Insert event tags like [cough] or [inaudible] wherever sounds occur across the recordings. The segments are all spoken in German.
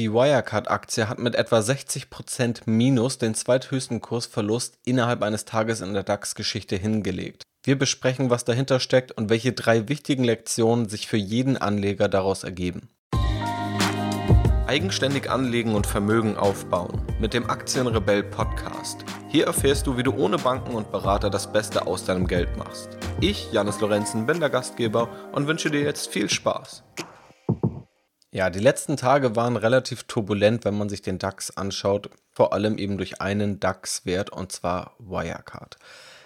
Die Wirecard-Aktie hat mit etwa 60% Minus den zweithöchsten Kursverlust innerhalb eines Tages in der DAX-Geschichte hingelegt. Wir besprechen, was dahinter steckt und welche drei wichtigen Lektionen sich für jeden Anleger daraus ergeben. Eigenständig anlegen und Vermögen aufbauen mit dem Aktienrebell Podcast. Hier erfährst du, wie du ohne Banken und Berater das Beste aus deinem Geld machst. Ich, Janis Lorenzen, bin der Gastgeber und wünsche dir jetzt viel Spaß. Ja, die letzten Tage waren relativ turbulent, wenn man sich den DAX anschaut, vor allem eben durch einen DAX-Wert und zwar Wirecard.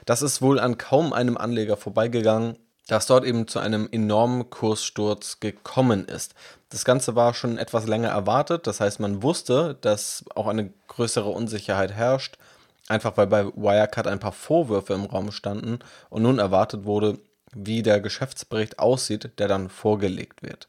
Das ist wohl an kaum einem Anleger vorbeigegangen dass dort eben zu einem enormen Kurssturz gekommen ist. Das Ganze war schon etwas länger erwartet, das heißt, man wusste, dass auch eine größere Unsicherheit herrscht, einfach weil bei Wirecard ein paar Vorwürfe im Raum standen und nun erwartet wurde, wie der Geschäftsbericht aussieht, der dann vorgelegt wird.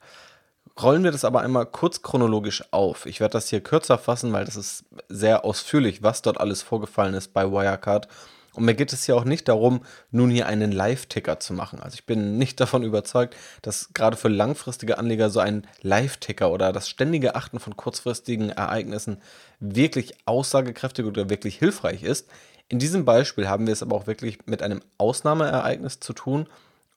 Rollen wir das aber einmal kurz chronologisch auf. Ich werde das hier kürzer fassen, weil das ist sehr ausführlich, was dort alles vorgefallen ist bei Wirecard und mir geht es hier auch nicht darum, nun hier einen Live-Ticker zu machen. Also ich bin nicht [laughs] davon überzeugt, dass gerade für langfristige Anleger so ein Live-Ticker oder das ständige Achten von kurzfristigen Ereignissen wirklich aussagekräftig oder wirklich hilfreich ist. In diesem Beispiel haben wir es aber auch wirklich mit einem Ausnahmeereignis zu tun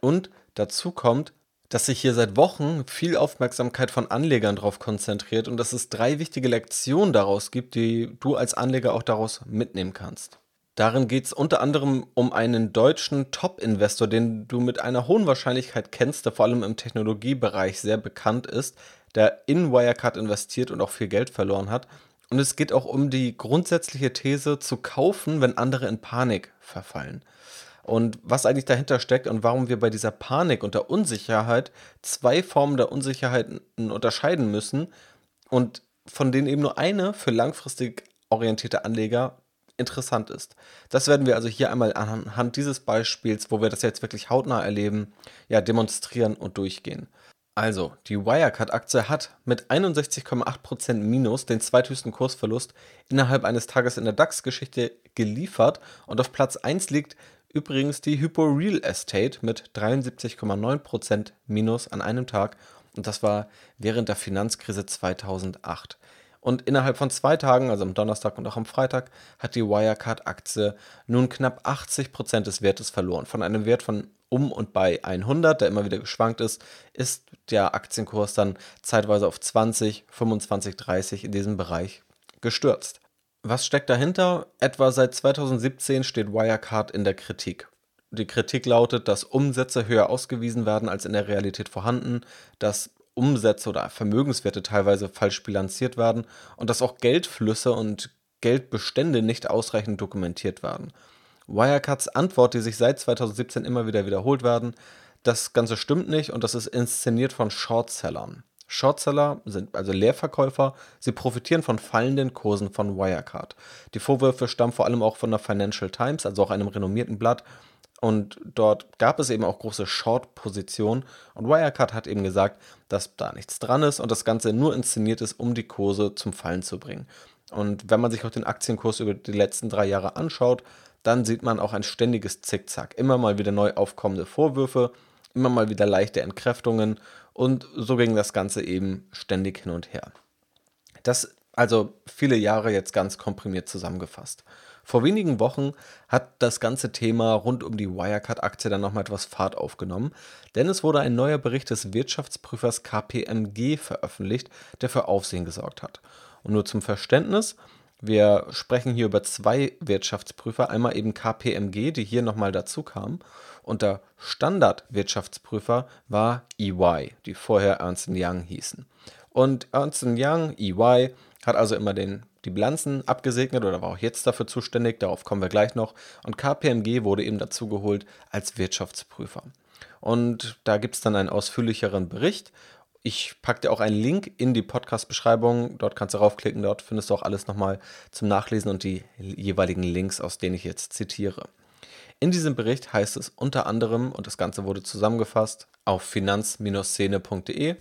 und dazu kommt, dass sich hier seit Wochen viel Aufmerksamkeit von Anlegern darauf konzentriert und dass es drei wichtige Lektionen daraus gibt, die du als Anleger auch daraus mitnehmen kannst. Darin geht es unter anderem um einen deutschen Top-Investor, den du mit einer hohen Wahrscheinlichkeit kennst, der vor allem im Technologiebereich sehr bekannt ist, der in Wirecard investiert und auch viel Geld verloren hat. Und es geht auch um die grundsätzliche These zu kaufen, wenn andere in Panik verfallen. Und was eigentlich dahinter steckt und warum wir bei dieser Panik und der Unsicherheit zwei Formen der Unsicherheiten unterscheiden müssen und von denen eben nur eine für langfristig orientierte Anleger interessant ist. Das werden wir also hier einmal anhand dieses Beispiels, wo wir das jetzt wirklich hautnah erleben, ja, demonstrieren und durchgehen. Also, die Wirecard-Aktie hat mit 61,8% Minus den zweithöchsten Kursverlust innerhalb eines Tages in der DAX-Geschichte geliefert und auf Platz 1 liegt übrigens die Hypo Real Estate mit 73,9% Minus an einem Tag und das war während der Finanzkrise 2008. Und innerhalb von zwei Tagen, also am Donnerstag und auch am Freitag, hat die Wirecard-Aktie nun knapp 80% des Wertes verloren. Von einem Wert von um und bei 100, der immer wieder geschwankt ist, ist der Aktienkurs dann zeitweise auf 20, 25, 30 in diesem Bereich gestürzt. Was steckt dahinter? Etwa seit 2017 steht Wirecard in der Kritik. Die Kritik lautet, dass Umsätze höher ausgewiesen werden als in der Realität vorhanden, dass Umsätze oder Vermögenswerte teilweise falsch bilanziert werden und dass auch Geldflüsse und Geldbestände nicht ausreichend dokumentiert werden. Wirecards Antwort, die sich seit 2017 immer wieder wiederholt werden, das Ganze stimmt nicht und das ist inszeniert von Shortsellern. Shortseller sind also Leerverkäufer, sie profitieren von fallenden Kursen von Wirecard. Die Vorwürfe stammen vor allem auch von der Financial Times, also auch einem renommierten Blatt, und dort gab es eben auch große Short-Positionen. Und Wirecard hat eben gesagt, dass da nichts dran ist und das Ganze nur inszeniert ist, um die Kurse zum Fallen zu bringen. Und wenn man sich auch den Aktienkurs über die letzten drei Jahre anschaut, dann sieht man auch ein ständiges Zickzack. Immer mal wieder neu aufkommende Vorwürfe, immer mal wieder leichte Entkräftungen und so ging das Ganze eben ständig hin und her. Das also viele Jahre jetzt ganz komprimiert zusammengefasst. Vor wenigen Wochen hat das ganze Thema rund um die Wirecard-Aktie dann nochmal etwas Fahrt aufgenommen, denn es wurde ein neuer Bericht des Wirtschaftsprüfers KPMG veröffentlicht, der für Aufsehen gesorgt hat. Und nur zum Verständnis, wir sprechen hier über zwei Wirtschaftsprüfer, einmal eben KPMG, die hier nochmal dazu kam, und der Standardwirtschaftsprüfer war EY, die vorher Ernst Young hießen. Und Ernst Young, EY, hat also immer den die Bilanzen abgesegnet oder war auch jetzt dafür zuständig, darauf kommen wir gleich noch. Und KPMG wurde eben dazu geholt als Wirtschaftsprüfer. Und da gibt es dann einen ausführlicheren Bericht. Ich packe dir auch einen Link in die Podcast-Beschreibung. Dort kannst du raufklicken, dort findest du auch alles nochmal zum Nachlesen und die jeweiligen Links, aus denen ich jetzt zitiere. In diesem Bericht heißt es unter anderem, und das Ganze wurde zusammengefasst auf finanz-szene.de,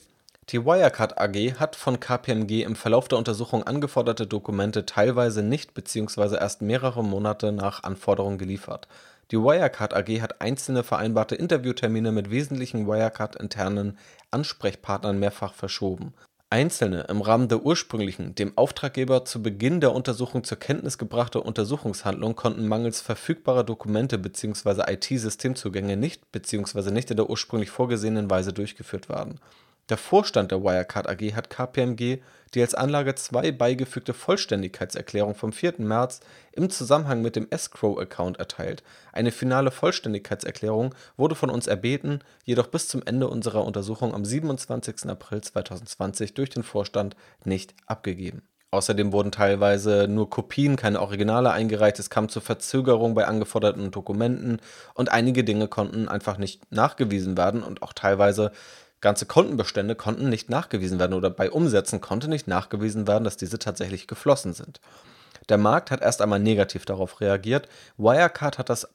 die Wirecard AG hat von KPMG im Verlauf der Untersuchung angeforderte Dokumente teilweise nicht bzw. erst mehrere Monate nach Anforderung geliefert. Die Wirecard AG hat einzelne vereinbarte Interviewtermine mit wesentlichen Wirecard-internen Ansprechpartnern mehrfach verschoben. Einzelne im Rahmen der ursprünglichen, dem Auftraggeber zu Beginn der Untersuchung zur Kenntnis gebrachte Untersuchungshandlung konnten mangels verfügbarer Dokumente bzw. IT-Systemzugänge nicht bzw. nicht in der ursprünglich vorgesehenen Weise durchgeführt werden der Vorstand der Wirecard AG hat KPMG die als Anlage 2 beigefügte Vollständigkeitserklärung vom 4. März im Zusammenhang mit dem Escrow-Account erteilt. Eine finale Vollständigkeitserklärung wurde von uns erbeten, jedoch bis zum Ende unserer Untersuchung am 27. April 2020 durch den Vorstand nicht abgegeben. Außerdem wurden teilweise nur Kopien, keine Originale eingereicht, es kam zur Verzögerung bei angeforderten Dokumenten und einige Dinge konnten einfach nicht nachgewiesen werden und auch teilweise Ganze Kontenbestände konnten nicht nachgewiesen werden oder bei Umsätzen konnte nicht nachgewiesen werden, dass diese tatsächlich geflossen sind. Der Markt hat erst einmal negativ darauf reagiert. Wirecard hat das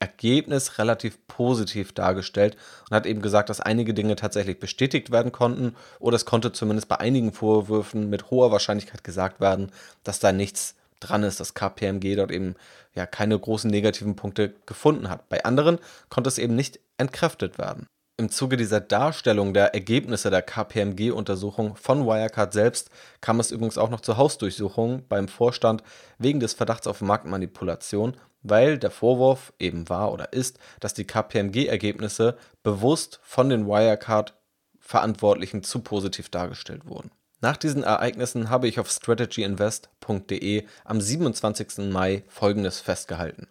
Ergebnis relativ positiv dargestellt und hat eben gesagt, dass einige Dinge tatsächlich bestätigt werden konnten oder es konnte zumindest bei einigen Vorwürfen mit hoher Wahrscheinlichkeit gesagt werden, dass da nichts dran ist, dass KPMG dort eben ja keine großen negativen Punkte gefunden hat. Bei anderen konnte es eben nicht entkräftet werden. Im Zuge dieser Darstellung der Ergebnisse der KPMG-Untersuchung von Wirecard selbst kam es übrigens auch noch zur Hausdurchsuchung beim Vorstand wegen des Verdachts auf Marktmanipulation, weil der Vorwurf eben war oder ist, dass die KPMG-Ergebnisse bewusst von den Wirecard-Verantwortlichen zu positiv dargestellt wurden. Nach diesen Ereignissen habe ich auf strategyinvest.de am 27. Mai Folgendes festgehalten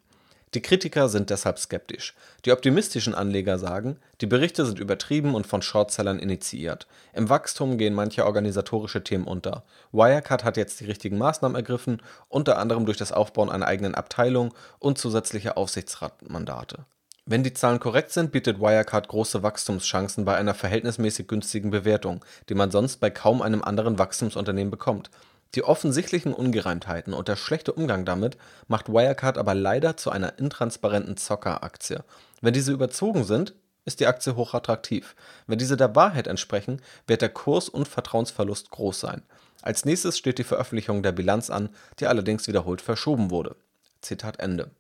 die Kritiker sind deshalb skeptisch. Die optimistischen Anleger sagen, die Berichte sind übertrieben und von Shortsellern initiiert. Im Wachstum gehen manche organisatorische Themen unter. Wirecard hat jetzt die richtigen Maßnahmen ergriffen, unter anderem durch das Aufbauen einer eigenen Abteilung und zusätzliche Aufsichtsratmandate. Wenn die Zahlen korrekt sind, bietet Wirecard große Wachstumschancen bei einer verhältnismäßig günstigen Bewertung, die man sonst bei kaum einem anderen Wachstumsunternehmen bekommt. Die offensichtlichen Ungereimtheiten und der schlechte Umgang damit macht Wirecard aber leider zu einer intransparenten Zockeraktie. Wenn diese überzogen sind, ist die Aktie hochattraktiv. Wenn diese der Wahrheit entsprechen, wird der Kurs und Vertrauensverlust groß sein. Als nächstes steht die Veröffentlichung der Bilanz an, die allerdings wiederholt verschoben wurde. Zitat Ende.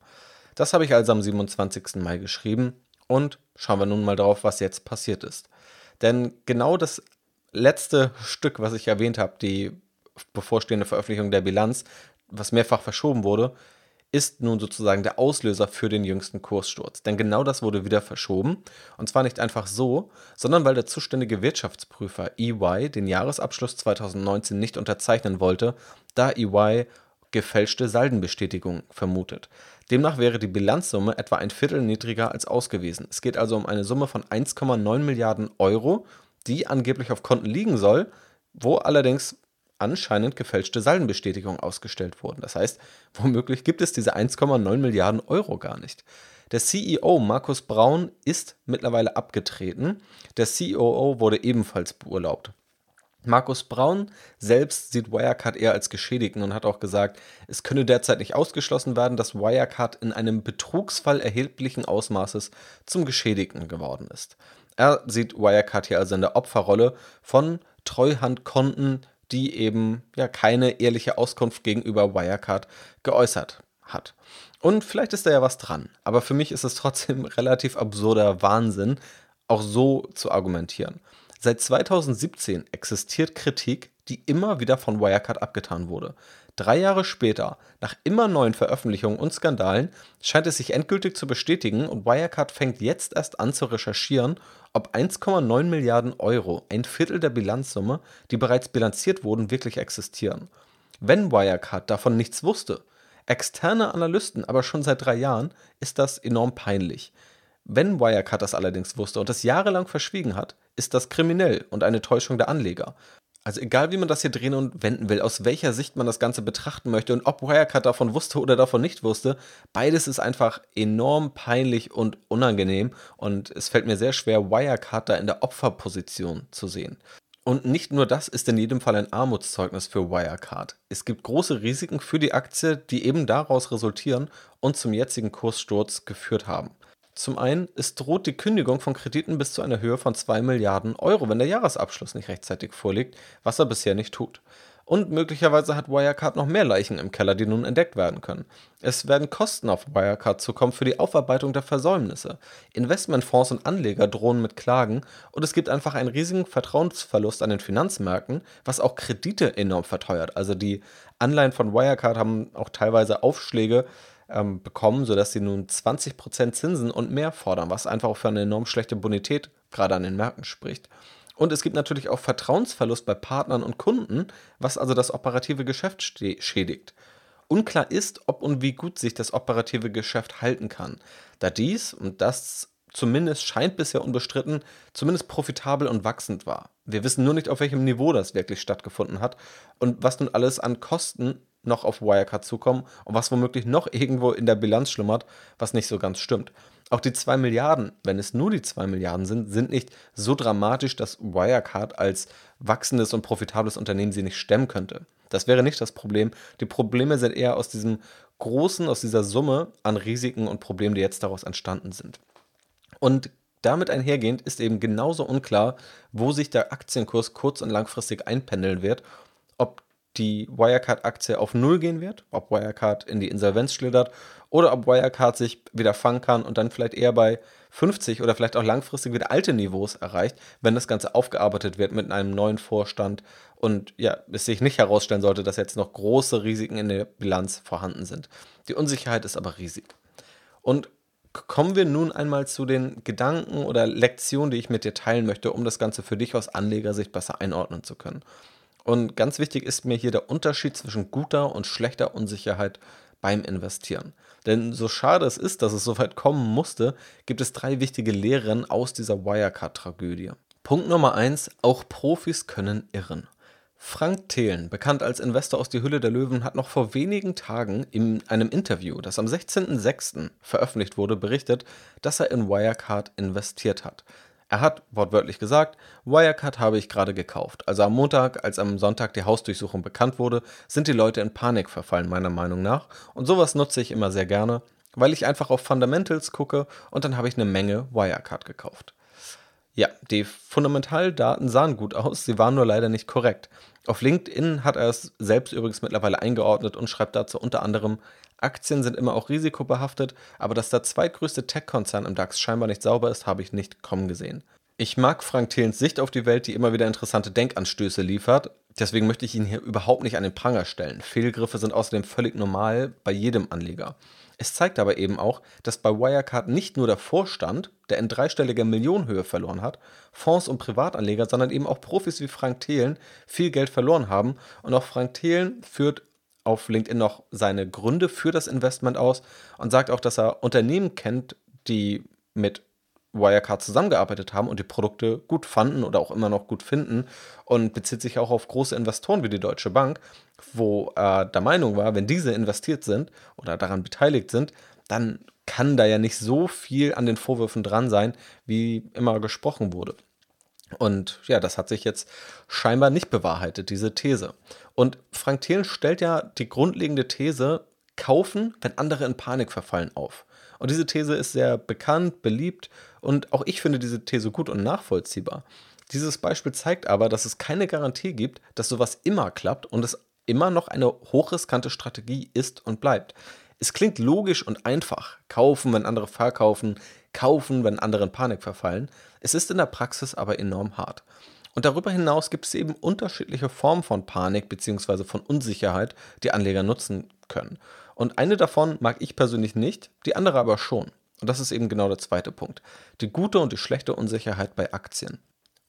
Das habe ich also am 27. Mai geschrieben und schauen wir nun mal drauf, was jetzt passiert ist. Denn genau das letzte Stück, was ich erwähnt habe, die bevorstehende Veröffentlichung der Bilanz, was mehrfach verschoben wurde, ist nun sozusagen der Auslöser für den jüngsten Kurssturz. Denn genau das wurde wieder verschoben. Und zwar nicht einfach so, sondern weil der zuständige Wirtschaftsprüfer EY den Jahresabschluss 2019 nicht unterzeichnen wollte, da EY gefälschte Saldenbestätigung vermutet. Demnach wäre die Bilanzsumme etwa ein Viertel niedriger als ausgewiesen. Es geht also um eine Summe von 1,9 Milliarden Euro, die angeblich auf Konten liegen soll, wo allerdings anscheinend gefälschte Saldenbestätigungen ausgestellt wurden. Das heißt, [laughs] womöglich gibt es diese 1,9 Milliarden Euro gar nicht. Der CEO Markus Braun ist mittlerweile abgetreten. Der COO wurde ebenfalls beurlaubt. Markus Braun selbst sieht Wirecard eher als Geschädigten und hat auch gesagt, es könne derzeit nicht ausgeschlossen werden, dass Wirecard in einem Betrugsfall erheblichen Ausmaßes zum Geschädigten geworden ist. Er sieht Wirecard hier also in der Opferrolle von Treuhandkonten, die eben ja keine ehrliche Auskunft gegenüber Wirecard geäußert hat. Und vielleicht ist da ja was dran, aber für mich ist es trotzdem [laughs] relativ absurder Wahnsinn, auch so zu argumentieren. Seit 2017 existiert Kritik, die immer wieder von Wirecard abgetan wurde. Drei Jahre später, nach immer neuen Veröffentlichungen und Skandalen, scheint es sich endgültig zu bestätigen und Wirecard fängt jetzt erst an zu recherchieren, ob 1,9 Milliarden Euro, ein Viertel der Bilanzsumme, die bereits bilanziert wurden, wirklich existieren. Wenn Wirecard davon nichts wusste, externe Analysten aber schon seit drei Jahren, ist das enorm peinlich. Wenn Wirecard das allerdings wusste und es jahrelang verschwiegen hat, ist das kriminell und eine Täuschung der Anleger. Also egal, wie man das hier drehen und wenden will, aus welcher Sicht man das Ganze betrachten möchte und ob Wirecard davon wusste oder davon nicht wusste, beides ist einfach enorm peinlich und unangenehm und es fällt mir sehr schwer, Wirecard da in der Opferposition zu sehen. Und nicht nur das ist in jedem Fall ein Armutszeugnis für Wirecard. Es gibt große Risiken für die Aktie, die eben daraus resultieren und zum jetzigen Kurssturz geführt haben. Zum einen, es droht die Kündigung von Krediten bis zu einer Höhe von 2 Milliarden Euro, wenn der Jahresabschluss nicht rechtzeitig vorliegt, was er bisher nicht tut. Und möglicherweise hat Wirecard noch mehr Leichen im Keller, die nun entdeckt werden können. Es werden Kosten auf Wirecard zukommen für die Aufarbeitung der Versäumnisse. Investmentfonds und Anleger drohen mit Klagen und es gibt einfach einen riesigen Vertrauensverlust an den Finanzmärkten, was auch Kredite enorm verteuert. Also die Anleihen von Wirecard haben auch teilweise Aufschläge ähm, bekommen, sodass sie nun 20% Zinsen und mehr fordern, was einfach auch für eine enorm schlechte Bonität gerade an den Märkten spricht. Und es gibt natürlich auch Vertrauensverlust bei Partnern und Kunden, was also das operative Geschäft schädigt. Unklar ist, ob und wie gut sich das operative Geschäft halten kann, da dies, und das zumindest scheint bisher unbestritten, zumindest profitabel und wachsend war. Wir wissen nur nicht, auf welchem Niveau das wirklich stattgefunden hat und was nun alles an Kosten noch auf Wirecard zukommen und was womöglich noch irgendwo in der Bilanz schlummert, was nicht so ganz stimmt. Auch die 2 Milliarden, wenn es nur die 2 Milliarden sind, sind nicht so dramatisch, dass Wirecard als wachsendes und profitables Unternehmen sie nicht stemmen könnte. Das wäre nicht das Problem. Die Probleme sind eher aus diesem großen, aus dieser Summe an Risiken und Problemen, die jetzt daraus entstanden sind. Und damit einhergehend ist eben genauso unklar, wo sich der Aktienkurs kurz- und langfristig einpendeln wird, die Wirecard-Aktie auf Null gehen wird, ob Wirecard in die Insolvenz schlittert oder ob Wirecard sich wieder fangen kann und dann vielleicht eher bei 50 oder vielleicht auch langfristig wieder alte Niveaus erreicht, wenn das Ganze aufgearbeitet wird mit einem neuen Vorstand und ja, es sich nicht herausstellen sollte, dass jetzt noch große Risiken in der Bilanz vorhanden sind. Die Unsicherheit ist aber riesig. Und kommen wir nun einmal zu den Gedanken oder Lektionen, die ich mit dir teilen möchte, um das Ganze für dich aus Anlegersicht besser einordnen zu können. Und ganz wichtig ist mir hier der Unterschied zwischen guter und schlechter Unsicherheit beim Investieren. Denn so schade es ist, dass es so weit kommen musste, gibt es drei wichtige Lehren aus dieser Wirecard-Tragödie. Punkt Nummer eins: Auch Profis können irren. Frank Thelen, bekannt als Investor aus Die Hülle der Löwen, hat noch vor wenigen Tagen in einem Interview, das am 16.06. veröffentlicht wurde, berichtet, dass er in Wirecard investiert hat. Er hat wortwörtlich gesagt, Wirecard habe ich gerade gekauft. Also am Montag, als am Sonntag die Hausdurchsuchung bekannt wurde, sind die Leute in Panik verfallen, meiner Meinung nach. Und sowas nutze ich immer sehr gerne, weil ich einfach auf Fundamentals gucke und dann habe ich eine Menge Wirecard gekauft. Ja, die Fundamentaldaten sahen gut aus, sie waren nur leider nicht korrekt. Auf LinkedIn hat er es selbst übrigens mittlerweile eingeordnet und schreibt dazu unter anderem, Aktien sind immer auch risikobehaftet, aber dass der zweitgrößte Tech-Konzern im DAX scheinbar nicht sauber ist, habe ich nicht kommen gesehen. Ich mag Frank Thelens Sicht auf die Welt, die immer wieder interessante Denkanstöße liefert. Deswegen möchte ich ihn hier überhaupt nicht an den Pranger stellen. Fehlgriffe sind außerdem völlig normal bei jedem Anleger. Es zeigt aber eben auch, dass bei Wirecard nicht nur der Vorstand, der in dreistelliger Millionenhöhe verloren hat, Fonds und Privatanleger, sondern eben auch Profis wie Frank Thelen viel Geld verloren haben. Und auch Frank Thelen führt auf LinkedIn noch seine Gründe für das Investment aus und sagt auch, dass er Unternehmen kennt, die mit Wirecard zusammengearbeitet haben und die Produkte gut fanden oder auch immer noch gut finden und bezieht sich auch auf große Investoren wie die Deutsche Bank, wo er der Meinung war, wenn diese investiert sind oder daran beteiligt sind, dann kann da ja nicht so viel an den Vorwürfen dran sein, wie immer gesprochen wurde. Und ja, das hat sich jetzt scheinbar nicht bewahrheitet, diese These. Und Frank Thelen stellt ja die grundlegende These, kaufen, wenn andere in Panik verfallen, auf. Und diese These ist sehr bekannt, beliebt und auch ich finde diese These gut und nachvollziehbar. Dieses Beispiel zeigt aber, dass es keine Garantie gibt, dass sowas immer klappt und es immer noch eine hochriskante Strategie ist und bleibt. Es klingt logisch und einfach. Kaufen, wenn andere verkaufen, kaufen, wenn andere in Panik verfallen. Es ist in der Praxis aber enorm hart. Und darüber hinaus gibt es eben unterschiedliche Formen von Panik bzw. von Unsicherheit, die Anleger nutzen können. Und eine davon mag ich persönlich nicht, die andere aber schon. Und das ist eben genau der zweite Punkt. Die gute und die schlechte Unsicherheit bei Aktien.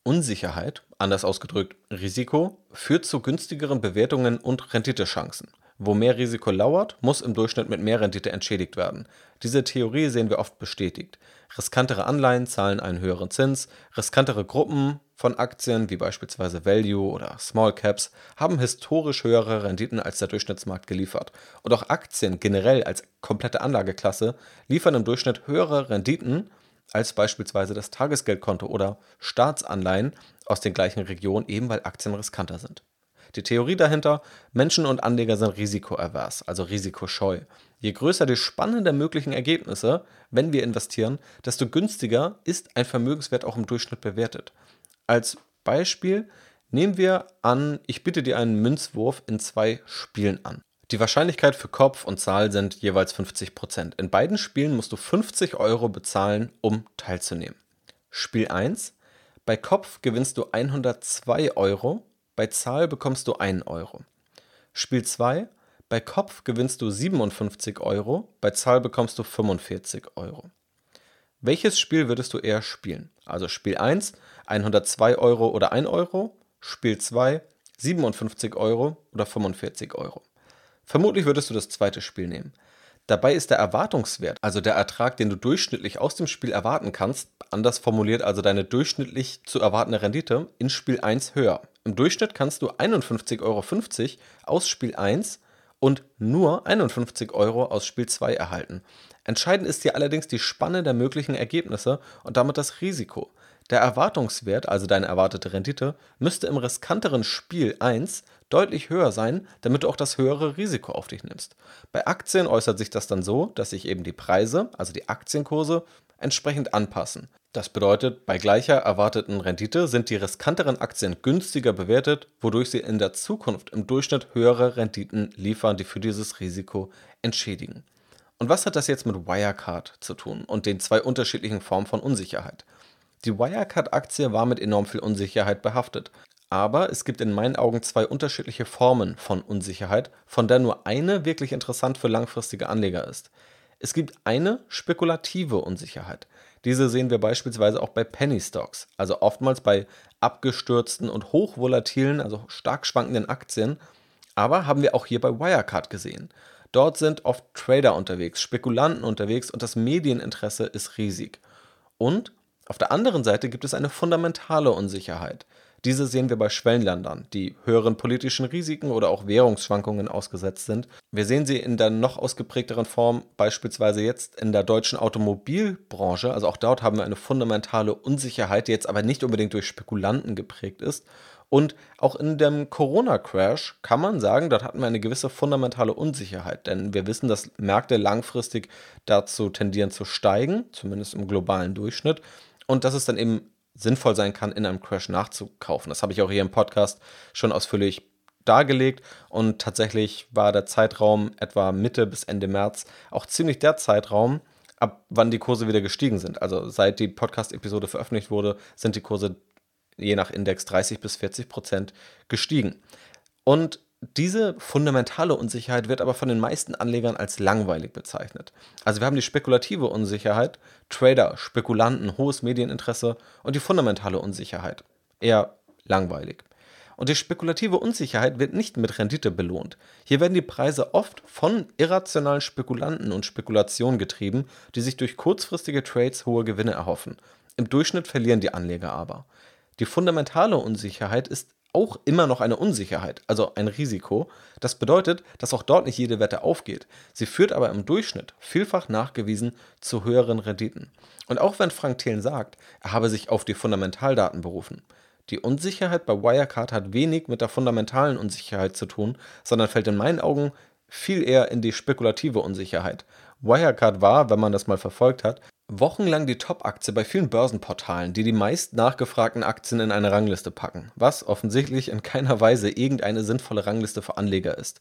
Unsicherheit, anders ausgedrückt Risiko, führt zu günstigeren Bewertungen und Renditechancen. Wo mehr Risiko lauert, muss im Durchschnitt mit mehr Rendite entschädigt werden. Diese Theorie sehen wir oft bestätigt. Riskantere Anleihen zahlen einen höheren Zins, riskantere Gruppen von Aktien wie beispielsweise Value oder Small Caps haben historisch höhere Renditen als der Durchschnittsmarkt geliefert. Und auch Aktien generell als komplette Anlageklasse liefern im Durchschnitt höhere Renditen als beispielsweise das Tagesgeldkonto oder Staatsanleihen aus den gleichen Regionen, eben weil Aktien riskanter sind. Die Theorie dahinter, Menschen und Anleger sind risikoavers, also risikoscheu. Je größer die Spanne der möglichen Ergebnisse, wenn wir investieren, desto günstiger ist ein Vermögenswert auch im Durchschnitt bewertet. Als Beispiel Nehmen wir an, ich biete dir einen Münzwurf in zwei Spielen an. Die Wahrscheinlichkeit für Kopf und Zahl sind jeweils 50%. In beiden Spielen musst du 50 Euro bezahlen, um teilzunehmen. Spiel 1. Bei Kopf gewinnst du 102 Euro, bei Zahl bekommst du 1 Euro. Spiel 2. Bei Kopf gewinnst du 57 Euro, bei Zahl bekommst du 45 Euro. Welches Spiel würdest du eher spielen? Also Spiel 1, 102 Euro oder 1 Euro, Spiel 2, 57 Euro oder 45 Euro. Vermutlich würdest du das zweite Spiel nehmen. Dabei ist der Erwartungswert, also der Ertrag, den du durchschnittlich aus dem Spiel erwarten kannst, anders formuliert also deine durchschnittlich zu erwartende Rendite, in Spiel 1 höher. Im Durchschnitt kannst du 51,50 Euro aus Spiel 1 und nur 51 Euro aus Spiel 2 erhalten. Entscheidend ist hier allerdings die Spanne der möglichen Ergebnisse und damit das Risiko. Der Erwartungswert, also deine erwartete Rendite, müsste im riskanteren Spiel 1 deutlich höher sein, damit du auch das höhere Risiko auf dich nimmst. Bei Aktien äußert sich das dann so, dass sich eben die Preise, also die Aktienkurse, entsprechend anpassen. Das bedeutet, bei gleicher erwarteten Rendite sind die riskanteren Aktien günstiger bewertet, wodurch sie in der Zukunft im Durchschnitt höhere Renditen liefern, die für dieses Risiko entschädigen. Und was hat das jetzt mit Wirecard zu tun und den zwei unterschiedlichen Formen von Unsicherheit? Die Wirecard-Aktie war mit enorm viel Unsicherheit behaftet. Aber es gibt in meinen Augen zwei unterschiedliche Formen von Unsicherheit, von der nur eine wirklich interessant für langfristige Anleger ist. Es gibt eine spekulative Unsicherheit. Diese sehen wir beispielsweise auch bei Penny Stocks, also oftmals bei abgestürzten und hochvolatilen, also stark schwankenden Aktien. Aber haben wir auch hier bei Wirecard gesehen. Dort sind oft Trader unterwegs, Spekulanten unterwegs und das Medieninteresse ist riesig. Und auf der anderen Seite gibt es eine fundamentale Unsicherheit. Diese sehen wir bei Schwellenländern, die höheren politischen Risiken oder auch Währungsschwankungen ausgesetzt sind. Wir sehen sie in der noch ausgeprägteren Form beispielsweise jetzt in der deutschen Automobilbranche. Also auch dort haben wir eine fundamentale Unsicherheit, die jetzt aber nicht unbedingt durch Spekulanten geprägt ist. Und auch in dem Corona-Crash kann man sagen, dort hatten wir eine gewisse fundamentale Unsicherheit, denn wir wissen, dass Märkte langfristig dazu tendieren zu steigen, zumindest im globalen Durchschnitt, und dass es dann eben sinnvoll sein kann, in einem Crash nachzukaufen. Das habe ich auch hier im Podcast schon ausführlich dargelegt und tatsächlich war der Zeitraum etwa Mitte bis Ende März auch ziemlich der Zeitraum, ab wann die Kurse wieder gestiegen sind. Also seit die Podcast-Episode veröffentlicht wurde, sind die Kurse je nach Index 30 bis 40 Prozent gestiegen. Und diese fundamentale Unsicherheit wird aber von den meisten Anlegern als langweilig bezeichnet. Also wir haben die spekulative Unsicherheit, Trader, Spekulanten, hohes Medieninteresse und die fundamentale Unsicherheit. Eher langweilig. Und die spekulative Unsicherheit wird nicht mit Rendite belohnt. Hier werden die Preise oft von irrationalen Spekulanten und Spekulationen getrieben, die sich durch kurzfristige Trades hohe Gewinne erhoffen. Im Durchschnitt verlieren die Anleger aber. Die fundamentale Unsicherheit ist auch immer noch eine Unsicherheit, also ein Risiko. Das bedeutet, dass auch dort nicht jede Wette aufgeht. Sie führt aber im Durchschnitt vielfach nachgewiesen zu höheren Renditen. Und auch wenn Frank Thelen sagt, er habe sich auf die Fundamentaldaten berufen, die Unsicherheit bei Wirecard hat wenig mit der fundamentalen Unsicherheit zu tun, sondern fällt in meinen Augen viel eher in die spekulative Unsicherheit. Wirecard war, wenn man das mal verfolgt hat, wochenlang die Top-Aktie bei vielen Börsenportalen, die die meist nachgefragten Aktien in eine Rangliste packen, was offensichtlich in keiner Weise irgendeine sinnvolle Rangliste für Anleger ist.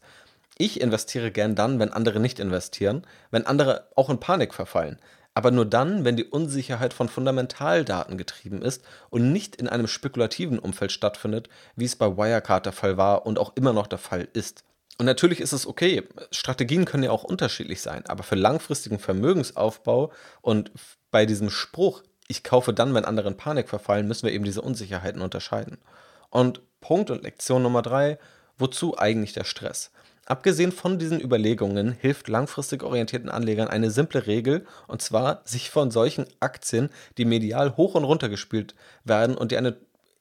Ich investiere gern dann, wenn andere nicht investieren, wenn andere auch in Panik verfallen, aber nur dann, wenn die Unsicherheit von Fundamentaldaten getrieben ist und nicht in einem spekulativen Umfeld stattfindet, wie es bei Wirecard der Fall war und auch immer noch der Fall ist. Und natürlich ist es okay, Strategien können ja auch unterschiedlich sein, aber für langfristigen Vermögensaufbau und bei diesem Spruch, ich kaufe dann, wenn andere in Panik verfallen, müssen wir eben diese Unsicherheiten unterscheiden. Und Punkt und Lektion Nummer drei, wozu eigentlich der Stress? Abgesehen von diesen Überlegungen hilft langfristig orientierten Anlegern eine simple Regel, und zwar sich von solchen Aktien, die medial hoch und runter gespielt werden und die eine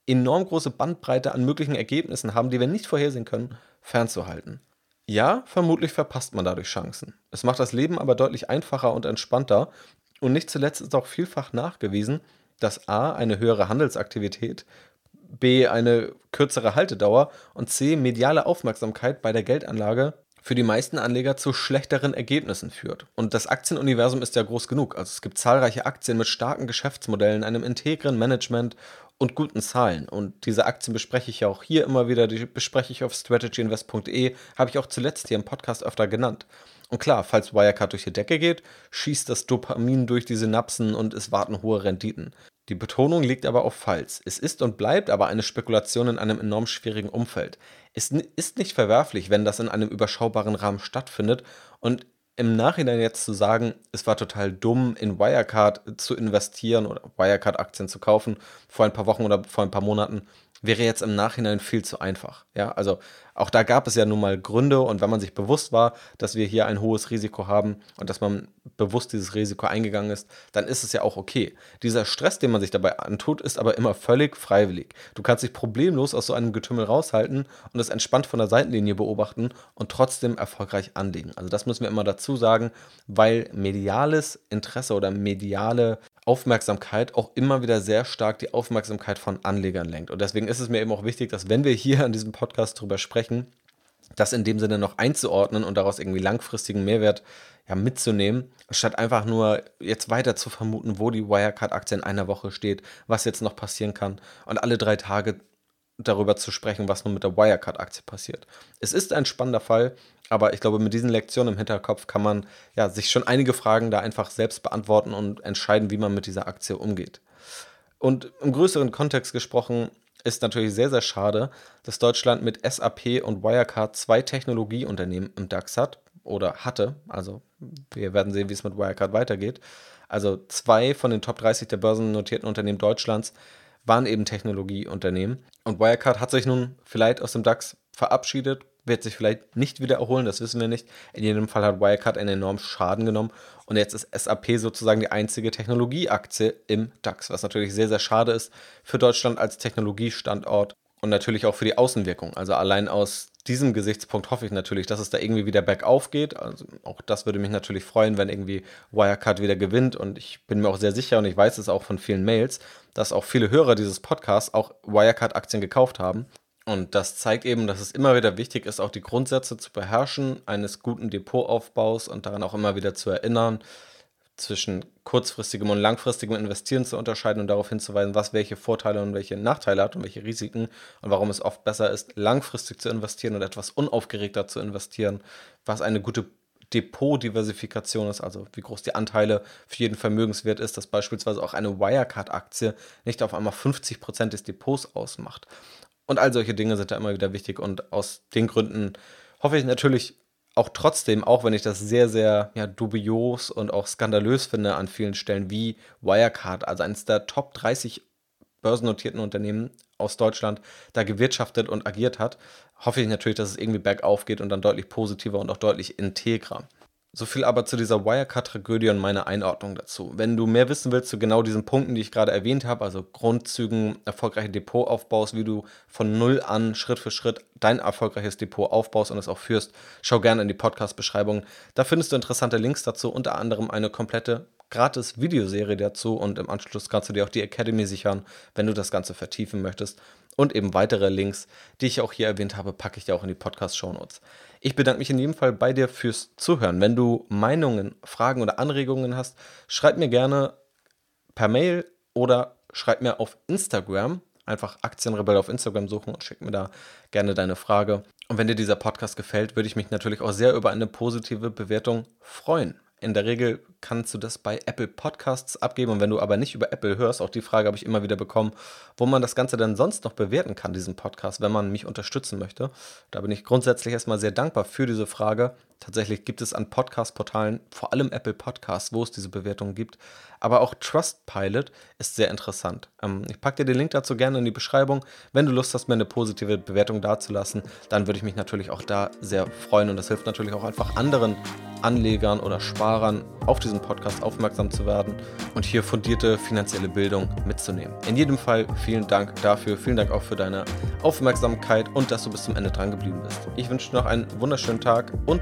enorm große Bandbreite an möglichen Ergebnissen haben, die wir nicht vorhersehen können, fernzuhalten. Ja, vermutlich verpasst man dadurch Chancen. Es macht das Leben aber deutlich einfacher und entspannter und nicht zuletzt ist auch vielfach nachgewiesen, dass a. eine höhere Handelsaktivität, b. eine kürzere Haltedauer und c. mediale Aufmerksamkeit bei der Geldanlage für die meisten Anleger zu schlechteren Ergebnissen führt. Und das Aktienuniversum ist ja groß genug. Also es gibt zahlreiche Aktien mit starken Geschäftsmodellen, einem integren Management und guten Zahlen. Und diese Aktien bespreche ich ja auch hier immer wieder, die bespreche ich auf strategyinvest.de, habe ich auch zuletzt hier im Podcast öfter genannt. Und klar, falls Wirecard durch die Decke geht, schießt das Dopamin durch die Synapsen und es warten hohe Renditen. Die Betonung liegt aber auf falls. Es ist und bleibt aber eine Spekulation in einem enorm schwierigen Umfeld. Es ist nicht verwerflich, wenn das in einem überschaubaren Rahmen stattfindet und im Nachhinein jetzt zu sagen, es war total dumm, in Wirecard zu investieren oder Wirecard-Aktien zu kaufen, vor ein paar Wochen oder vor ein paar Monaten, wäre jetzt im Nachhinein viel zu einfach. Ja, also auch da gab es ja nun mal Gründe und wenn man sich bewusst war, dass wir hier ein hohes Risiko haben und dass man bewusst dieses Risiko eingegangen ist, dann ist es ja auch okay. Dieser Stress, den man sich dabei antut, ist aber immer völlig freiwillig. Du kannst dich problemlos aus so einem Getümmel raushalten und es entspannt von der Seitenlinie beobachten und trotzdem erfolgreich anlegen. Also das müssen wir immer dazu sagen, weil mediales Interesse oder mediale Aufmerksamkeit auch immer wieder sehr stark die Aufmerksamkeit von Anlegern lenkt. Und deswegen ist es mir eben auch wichtig, dass wenn wir hier an diesem Podcast drüber sprechen, das in dem Sinne noch einzuordnen und daraus irgendwie langfristigen Mehrwert ja, mitzunehmen, statt einfach nur jetzt weiter zu vermuten, wo die Wirecard-Aktie in einer Woche steht, was jetzt noch passieren kann und alle drei Tage darüber zu sprechen, was nun mit der Wirecard-Aktie passiert. Es ist ein spannender Fall, aber ich glaube, mit diesen Lektionen im Hinterkopf kann man ja, sich schon einige Fragen da einfach selbst beantworten und entscheiden, wie man mit dieser Aktie umgeht. Und im größeren Kontext gesprochen ist natürlich sehr, sehr schade, dass Deutschland mit SAP und Wirecard zwei Technologieunternehmen im DAX hat oder hatte. Also wir werden sehen, wie es mit Wirecard weitergeht. Also zwei von den Top 30 der börsennotierten Unternehmen Deutschlands waren eben Technologieunternehmen. Und Wirecard hat sich nun vielleicht aus dem DAX verabschiedet, wird sich vielleicht nicht wieder erholen, das wissen wir nicht. In jedem Fall hat Wirecard einen enormen Schaden genommen und jetzt ist SAP sozusagen die einzige Technologieaktie im DAX, was natürlich sehr, sehr schade ist für Deutschland als Technologiestandort und natürlich auch für die Außenwirkung. Also allein aus diesem Gesichtspunkt hoffe ich natürlich, dass es da irgendwie wieder bergauf geht. Also auch das würde mich natürlich freuen, wenn irgendwie Wirecard wieder gewinnt. Und ich bin mir auch sehr sicher und ich weiß es auch von vielen Mails, dass auch viele Hörer dieses Podcasts auch Wirecard-Aktien gekauft haben. Und das zeigt eben, dass es immer wieder wichtig ist, auch die Grundsätze zu beherrschen, eines guten Depotaufbaus und daran auch immer wieder zu erinnern, zwischen kurzfristigem und langfristigem Investieren zu unterscheiden und darauf hinzuweisen, was welche Vorteile und welche Nachteile hat und welche Risiken und warum es oft besser ist, langfristig zu investieren und etwas unaufgeregter zu investieren, was eine gute Depotdiversifikation ist, also wie groß die Anteile für jeden Vermögenswert ist, dass beispielsweise auch eine Wirecard-Aktie nicht auf einmal 50% des Depots ausmacht. Und all solche Dinge sind da immer wieder wichtig und aus den Gründen hoffe ich natürlich auch trotzdem, auch wenn ich das sehr, sehr ja, dubios und auch skandalös finde an vielen Stellen, wie Wirecard, also eines der Top 30 börsennotierten Unternehmen aus Deutschland, da gewirtschaftet und agiert hat, hoffe ich natürlich, dass es irgendwie bergauf geht und dann deutlich positiver und auch deutlich integrer. So viel aber zu dieser Wirecard-Tragödie und meiner Einordnung dazu. Wenn du mehr wissen willst zu genau diesen Punkten, die ich gerade erwähnt habe, also Grundzügen erfolgreichen Depotaufbaus, wie du von Null an Schritt für Schritt dein erfolgreiches Depot aufbaust und es auch führst, schau gerne in die Podcast-Beschreibung. Da findest du interessante Links dazu, unter anderem eine komplette gratis Videoserie dazu und im Anschluss kannst du dir auch die Academy sichern, wenn du das Ganze vertiefen möchtest. Und eben weitere Links, die ich auch hier erwähnt habe, packe ich dir auch in die Podcast-Shownotes. Ich bedanke mich in jedem Fall bei dir fürs Zuhören. Wenn du Meinungen, Fragen oder Anregungen hast, schreib mir gerne per Mail oder schreib mir auf Instagram. Einfach Aktienrebell auf Instagram suchen und schick mir da gerne deine Frage. Und wenn dir dieser Podcast gefällt, würde ich mich natürlich auch sehr über eine positive Bewertung freuen. In der Regel kannst du das bei Apple Podcasts abgeben. Und wenn du aber nicht über Apple hörst, auch die Frage habe ich immer wieder bekommen, wo man das Ganze dann sonst noch bewerten kann, diesen Podcast, wenn man mich unterstützen möchte. Da bin ich grundsätzlich erstmal sehr dankbar für diese Frage. Tatsächlich gibt es an Podcast-Portalen, vor allem Apple Podcasts, wo es diese Bewertungen gibt. Aber auch Trustpilot ist sehr interessant. Ähm, ich packe dir den Link dazu gerne in die Beschreibung. Wenn du Lust hast, mir eine positive Bewertung dazulassen, dann würde ich mich natürlich auch da sehr freuen. Und das hilft natürlich auch einfach anderen Anlegern oder Sparern auf diesen Podcast aufmerksam zu werden und hier fundierte finanzielle Bildung mitzunehmen. In jedem Fall vielen Dank dafür, vielen Dank auch für deine Aufmerksamkeit und dass du bis zum Ende dran geblieben bist. Ich wünsche dir noch einen wunderschönen Tag und